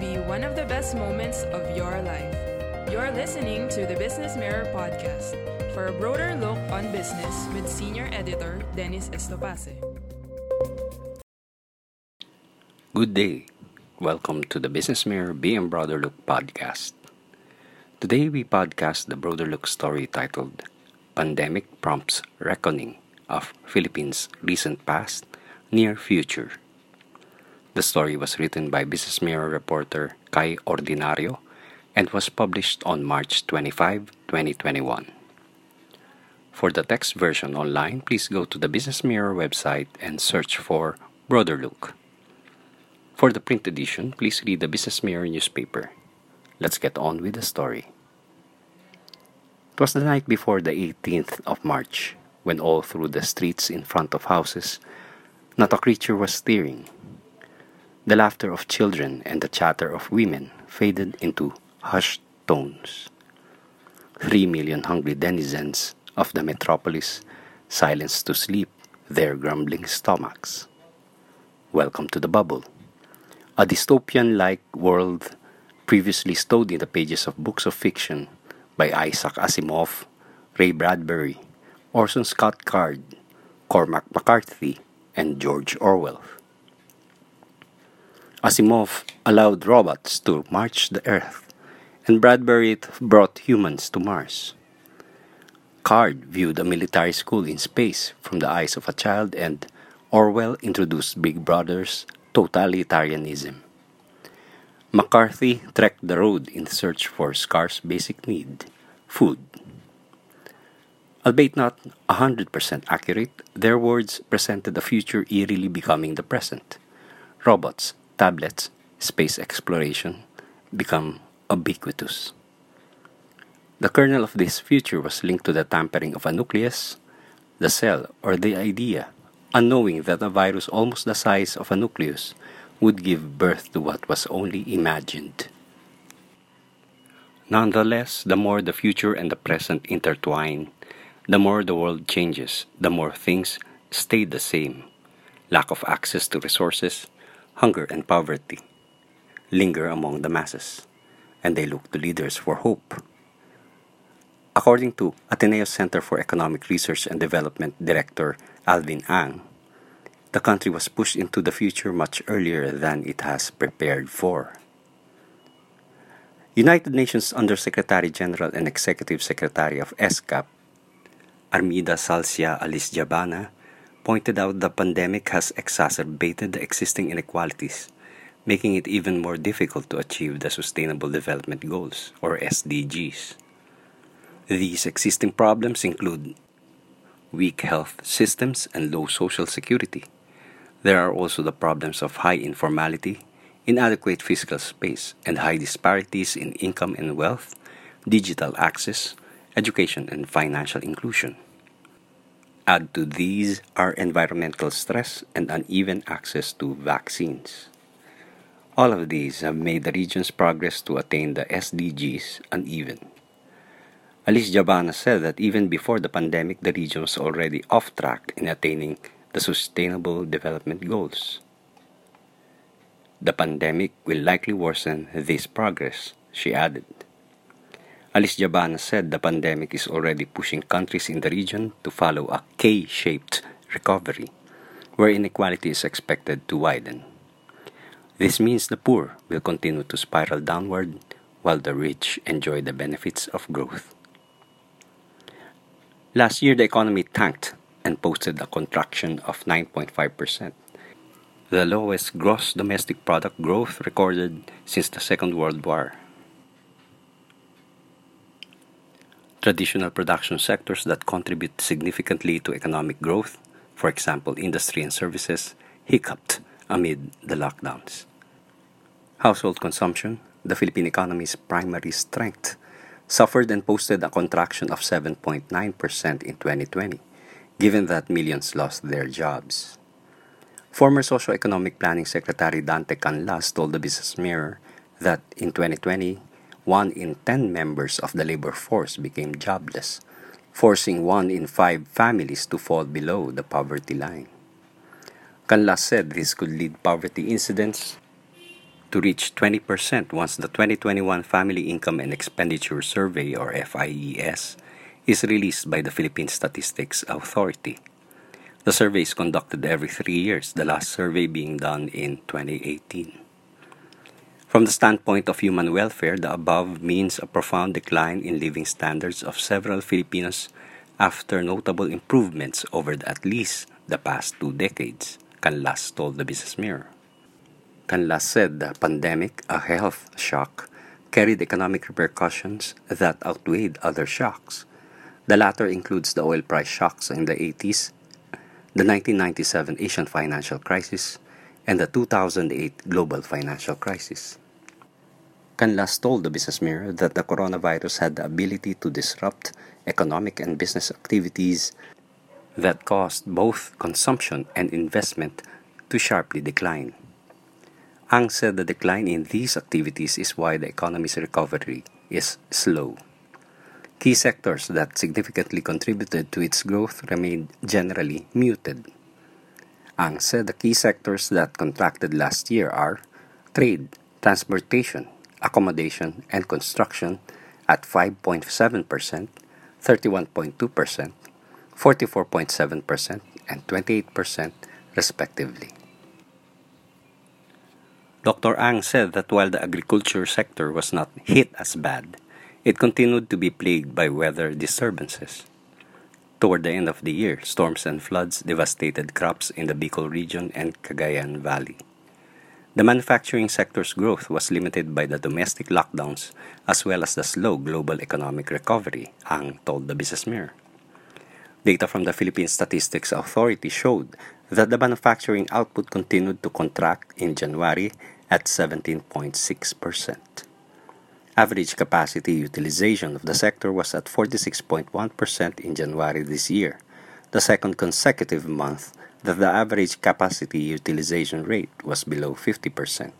be one of the best moments of your life. You're listening to the Business Mirror podcast for a broader look on business with senior editor Dennis Estopace. Good day. Welcome to the Business Mirror BM Broader Look podcast. Today we podcast the Broader Look story titled Pandemic Prompts Reckoning of Philippines' Recent Past, Near Future. The story was written by Business Mirror reporter Cai Ordinario and was published on March 25, 2021. For the text version online, please go to the Business Mirror website and search for Broader Look. For the print edition, please read the Business Mirror newspaper. Let's get on with the story. It was the night before the 18th of March when all through the streets in front of houses not a creature was stirring. The laughter of children and the chatter of women faded into hushed tones. Three million hungry denizens of the metropolis silenced to sleep their grumbling stomachs. Welcome to the bubble, a dystopian like world previously stowed in the pages of books of fiction by Isaac Asimov, Ray Bradbury, Orson Scott Card, Cormac McCarthy, and George Orwell. Asimov allowed robots to march the earth, and Bradbury brought humans to Mars. Card viewed a military school in space from the eyes of a child, and Orwell introduced Big Brother's totalitarianism. McCarthy trekked the road in search for scarce basic need food. Albeit not 100% accurate, their words presented a future eerily becoming the present. Robots, tablets, space exploration become ubiquitous. The kernel of this future was linked to the tampering of a nucleus, the cell, or the idea, unknowing that a virus almost the size of a nucleus would give birth to what was only imagined. Nonetheless, the more the future and the present intertwine, the more the world changes, the more things stay the same. Lack of access to resources, hunger and poverty linger among the masses, and they look to leaders for hope. According to Ateneo Center for Economic Research and Development Director Alvin Ang, the country was pushed into the future much earlier than it has prepared for. United Nations Undersecretary General and Executive Secretary of ESCAP Armida Salsiah Alisjahbana, pointed out the pandemic has exacerbated the existing inequalities, making it even more difficult to achieve the Sustainable Development Goals, or SDGs. These existing problems include weak health systems and low social security. There are also the problems of high informality, inadequate physical space, and high disparities in income and wealth, digital access, education, and financial inclusion. Add to these are environmental stress and uneven access to vaccines. All of these have made the region's progress to attain the SDGs uneven. Alisjahbana said that even before the pandemic, the region was already off track in attaining the Sustainable Development Goals. The pandemic will likely worsen this progress, she added. Alisjahbana said the pandemic is already pushing countries in the region to follow a K shaped recovery, where inequality is expected to widen. This means the poor will continue to spiral downward while the rich enjoy the benefits of growth. Last year, the economy tanked and posted a contraction of 9.5%, the lowest gross domestic product growth recorded since the Second World War. Traditional production sectors that contribute significantly to economic growth, for example, industry and services, hiccuped amid the lockdowns. Household consumption, the Philippine economy's primary strength, suffered and posted a contraction of 7.9% in 2020, given that millions lost their jobs. Former Socio-Economic Planning Secretary Dante Canlas told the Business Mirror that in 2020, one in 10 members of the labor force became jobless, forcing one in five families to fall below the poverty line. Canlas said this could lead poverty incidence to reach 20% once the 2021 Family Income and Expenditure Survey or FIES is released by the Philippine Statistics Authority. The survey is conducted every three years, the last survey being done in 2018. From the standpoint of human welfare, the above means a profound decline in living standards of several Filipinos after notable improvements over the, at least the past two decades, Canlas told the Business Mirror. Canlas said the pandemic, a health shock, carried economic repercussions that outweighed other shocks. The latter includes the oil price shocks in the 80s, the 1997 Asian financial crisis, and the 2008 global financial crisis. Canlas told the Business Mirror that the coronavirus had the ability to disrupt economic and business activities that caused both consumption and investment to sharply decline. Ang said the decline in these activities is why the economy's recovery is slow. Key sectors that significantly contributed to its growth remained generally muted. Ang said the key sectors that contracted last year are trade, transportation, accommodation, and construction at 5.7%, 31.2%, 44.7%, and 28%, respectively. Dr. Ang said that while the agriculture sector was not hit as bad, it continued to be plagued by weather disturbances. Toward the end of the year, storms and floods devastated crops in the Bicol region and Cagayan Valley. The manufacturing sector's growth was limited by the domestic lockdowns as well as the slow global economic recovery, Ang told the Business Mirror. Data from the Philippine Statistics Authority showed that the manufacturing output continued to contract in January at 17.6%. Average capacity utilization of the sector was at 46.1% in January this year, the second consecutive month that the average capacity utilization rate was below 50%.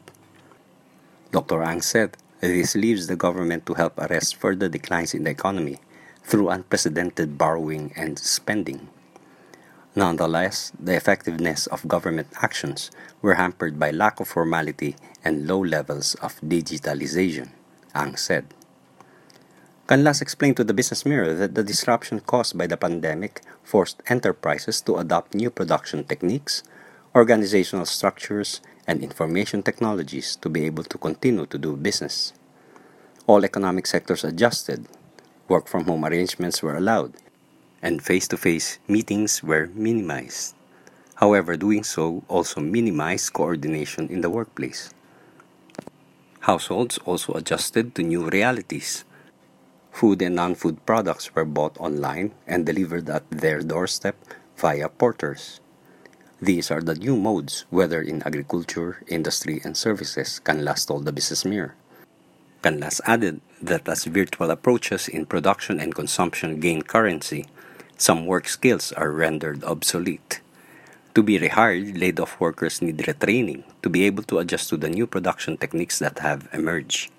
Dr. Ang said this leaves the government to help arrest further declines in the economy through unprecedented borrowing and spending. Nonetheless, the effectiveness of government actions were hampered by lack of formality and low levels of digitalization, Ang said. Canlas explained to the Business Mirror that the disruption caused by the pandemic forced enterprises to adopt new production techniques, organizational structures, and information technologies to be able to continue to do business. All economic sectors adjusted, work from home arrangements were allowed, and face to face meetings were minimized. However, doing so also minimized coordination in the workplace. Households also adjusted to new realities Food and non food products were bought online and delivered at their doorstep via porters. These are the new modes, whether in agriculture, industry, and services, Canlas told the Business Mirror. Canlas added that as virtual approaches in production and consumption gain currency, some work skills are rendered obsolete. To be rehired, laid off workers need retraining to be able to adjust to the new production techniques that have emerged.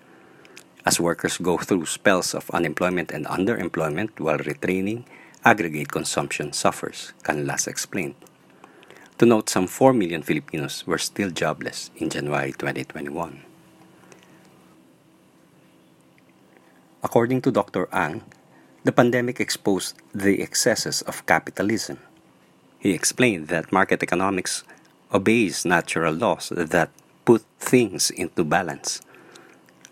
As workers go through spells of unemployment and underemployment while retraining, aggregate consumption suffers, Canlas explained. To note, some 4 million Filipinos were still jobless in January 2021. According to Dr. Ang, the pandemic exposed the excesses of capitalism. He explained that market economics obeys natural laws that put things into balance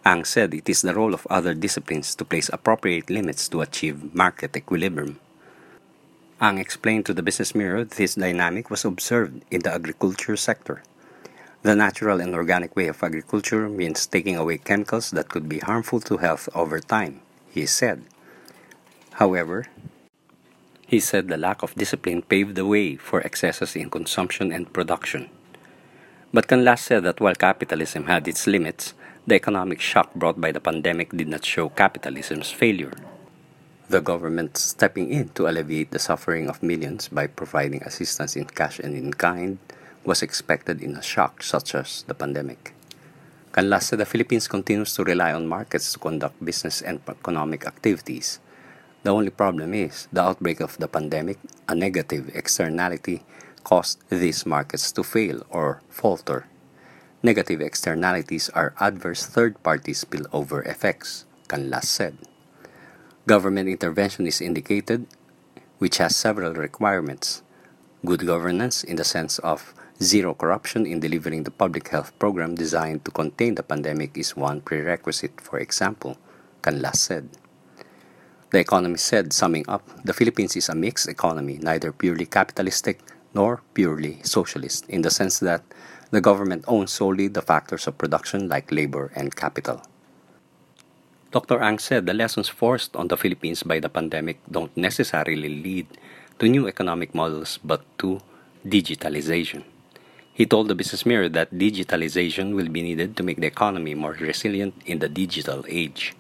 Ang said it is the role of other disciplines to place appropriate limits to achieve market equilibrium. Ang explained to the Business Mirror this dynamic was observed in the agriculture sector. The natural and organic way of agriculture means taking away chemicals that could be harmful to health over time, he said. However, he said the lack of discipline paved the way for excesses in consumption and production. But Canlas said that while capitalism had its limits, the economic shock brought by the pandemic did not show capitalism's failure. The government stepping in to alleviate the suffering of millions by providing assistance in cash and in kind was expected in a shock such as the pandemic. Canlas said the Philippines continues to rely on markets to conduct business and economic activities. The only problem is the outbreak of the pandemic, a negative externality, caused these markets to fail or falter Negative externalities are adverse third party spillover effects, Canlas said. Government intervention is indicated, which has several requirements. Good governance, in the sense of zero corruption in delivering the public health program designed to contain the pandemic, is one prerequisite, for example, Canlas said. The economist said, summing up, the Philippines is a mixed economy, neither purely capitalistic nor purely socialist, in the sense that the government owns solely the factors of production like labor and capital. Dr. Ang said the lessons forced on the Philippines by the pandemic don't necessarily lead to new economic models but to digitalization. He told the Business Mirror that digitalization will be needed to make the economy more resilient in the digital age.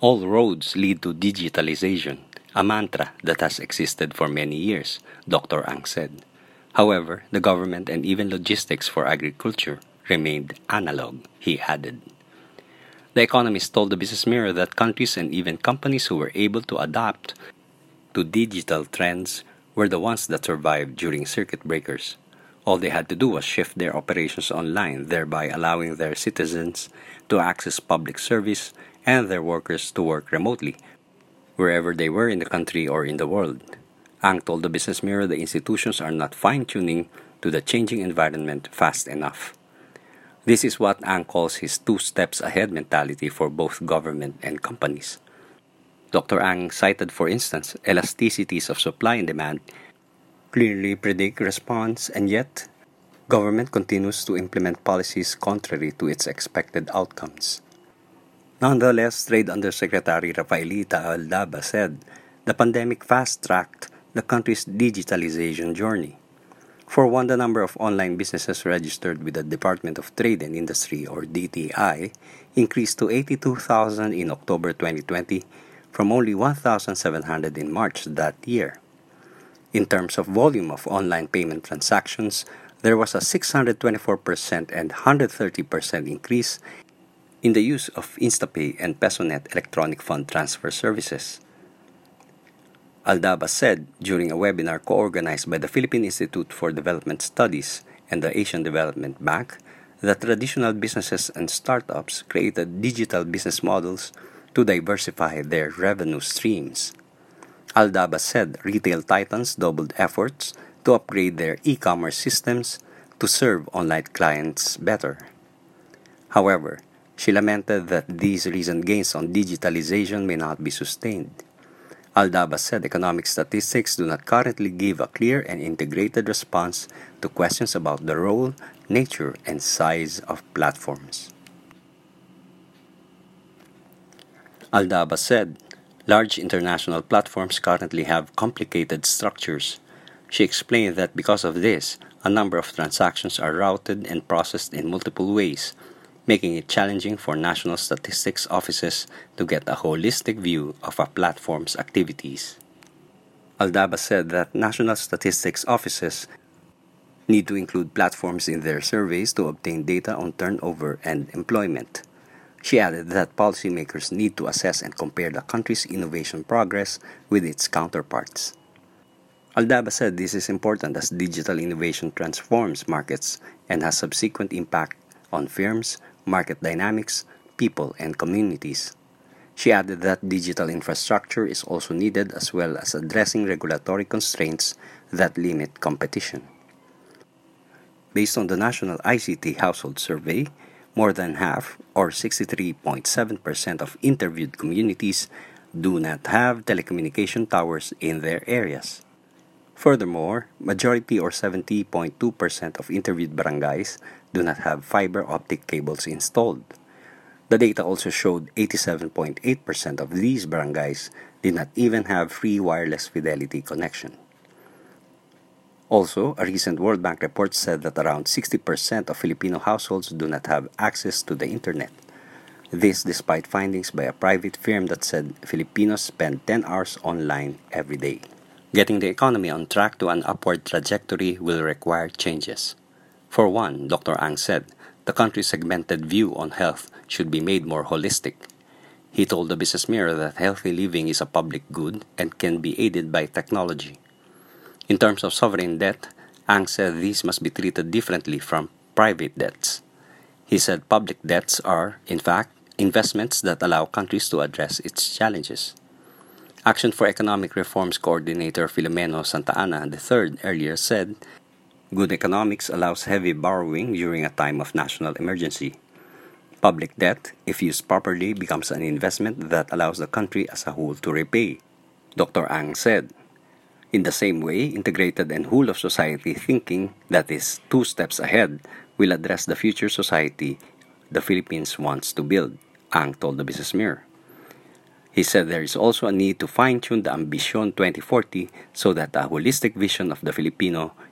All roads lead to digitalization, a mantra that has existed for many years, Dr. Ang said. However, the government and even logistics for agriculture remained analog, he added. The Economist told the Business Mirror that countries and even companies who were able to adapt to digital trends were the ones that survived during circuit breakers. All they had to do was shift their operations online, thereby allowing their citizens to access public service and their workers to work remotely, wherever they were in the country or in the world. Ang told the Business Mirror the institutions are not fine tuning to the changing environment fast enough. This is what Ang calls his two steps ahead mentality for both government and companies. Dr. Ang cited, for instance, elasticities of supply and demand clearly predict response, and yet government continues to implement policies contrary to its expected outcomes. Nonetheless, Trade Undersecretary Rafaelita Aldaba said the pandemic fast tracked the country's digitalization journey. For one, the number of online businesses registered with the Department of Trade and Industry, or DTI, increased to 82,000 in October 2020 from only 1,700 in March that year. In terms of volume of online payment transactions, there was a 624% and 130% increase in the use of InstaPay and PesoNet electronic fund transfer services. Aldaba said during a webinar co organized by the Philippine Institute for Development Studies and the Asian Development Bank that traditional businesses and startups created digital business models to diversify their revenue streams. Aldaba said retail titans doubled efforts to upgrade their e commerce systems to serve online clients better. However, she lamented that these recent gains on digitalization may not be sustained. Aldaba said economic statistics do not currently give a clear and integrated response to questions about the role, nature, and size of platforms. Aldaba said large international platforms currently have complicated structures. She explained that because of this, a number of transactions are routed and processed in multiple ways making it challenging for national statistics offices to get a holistic view of a platform's activities. Aldaba said that national statistics offices need to include platforms in their surveys to obtain data on turnover and employment. She added that policymakers need to assess and compare the country's innovation progress with its counterparts. Aldaba said this is important as digital innovation transforms markets and has subsequent impact on firms, market dynamics, people, and communities. She added that digital infrastructure is also needed as well as addressing regulatory constraints that limit competition. Based on the National ICT Household Survey, more than half, or 63.7% of interviewed communities, do not have telecommunication towers in their areas. Furthermore, majority or 70.2% of interviewed barangays do not have fiber optic cables installed. The data also showed 87.8% of these barangays did not even have free wireless fidelity connection. Also, a recent World Bank report said that around 60% of Filipino households do not have access to the internet. This despite findings by a private firm that said Filipinos spend 10 hours online every day. Getting the economy on track to an upward trajectory will require changes. For one, Dr. Ang said, the country's segmented view on health should be made more holistic. He told the Business Mirror that healthy living is a public good and can be aided by technology. In terms of sovereign debt, Ang said these must be treated differently from private debts. He said public debts are, in fact, investments that allow countries to address its challenges. Action for Economic Reforms Coordinator Filomeno Santa Ana III earlier said, Good economics allows heavy borrowing during a time of national emergency. Public debt, if used properly, becomes an investment that allows the country as a whole to repay, Dr. Ang said. In the same way, integrated and whole of society thinking, that is, two steps ahead, will address the future society the Philippines wants to build, Ang told the Business Mirror. He said there is also a need to fine tune the Ambition 2040 so that a holistic vision of the Filipino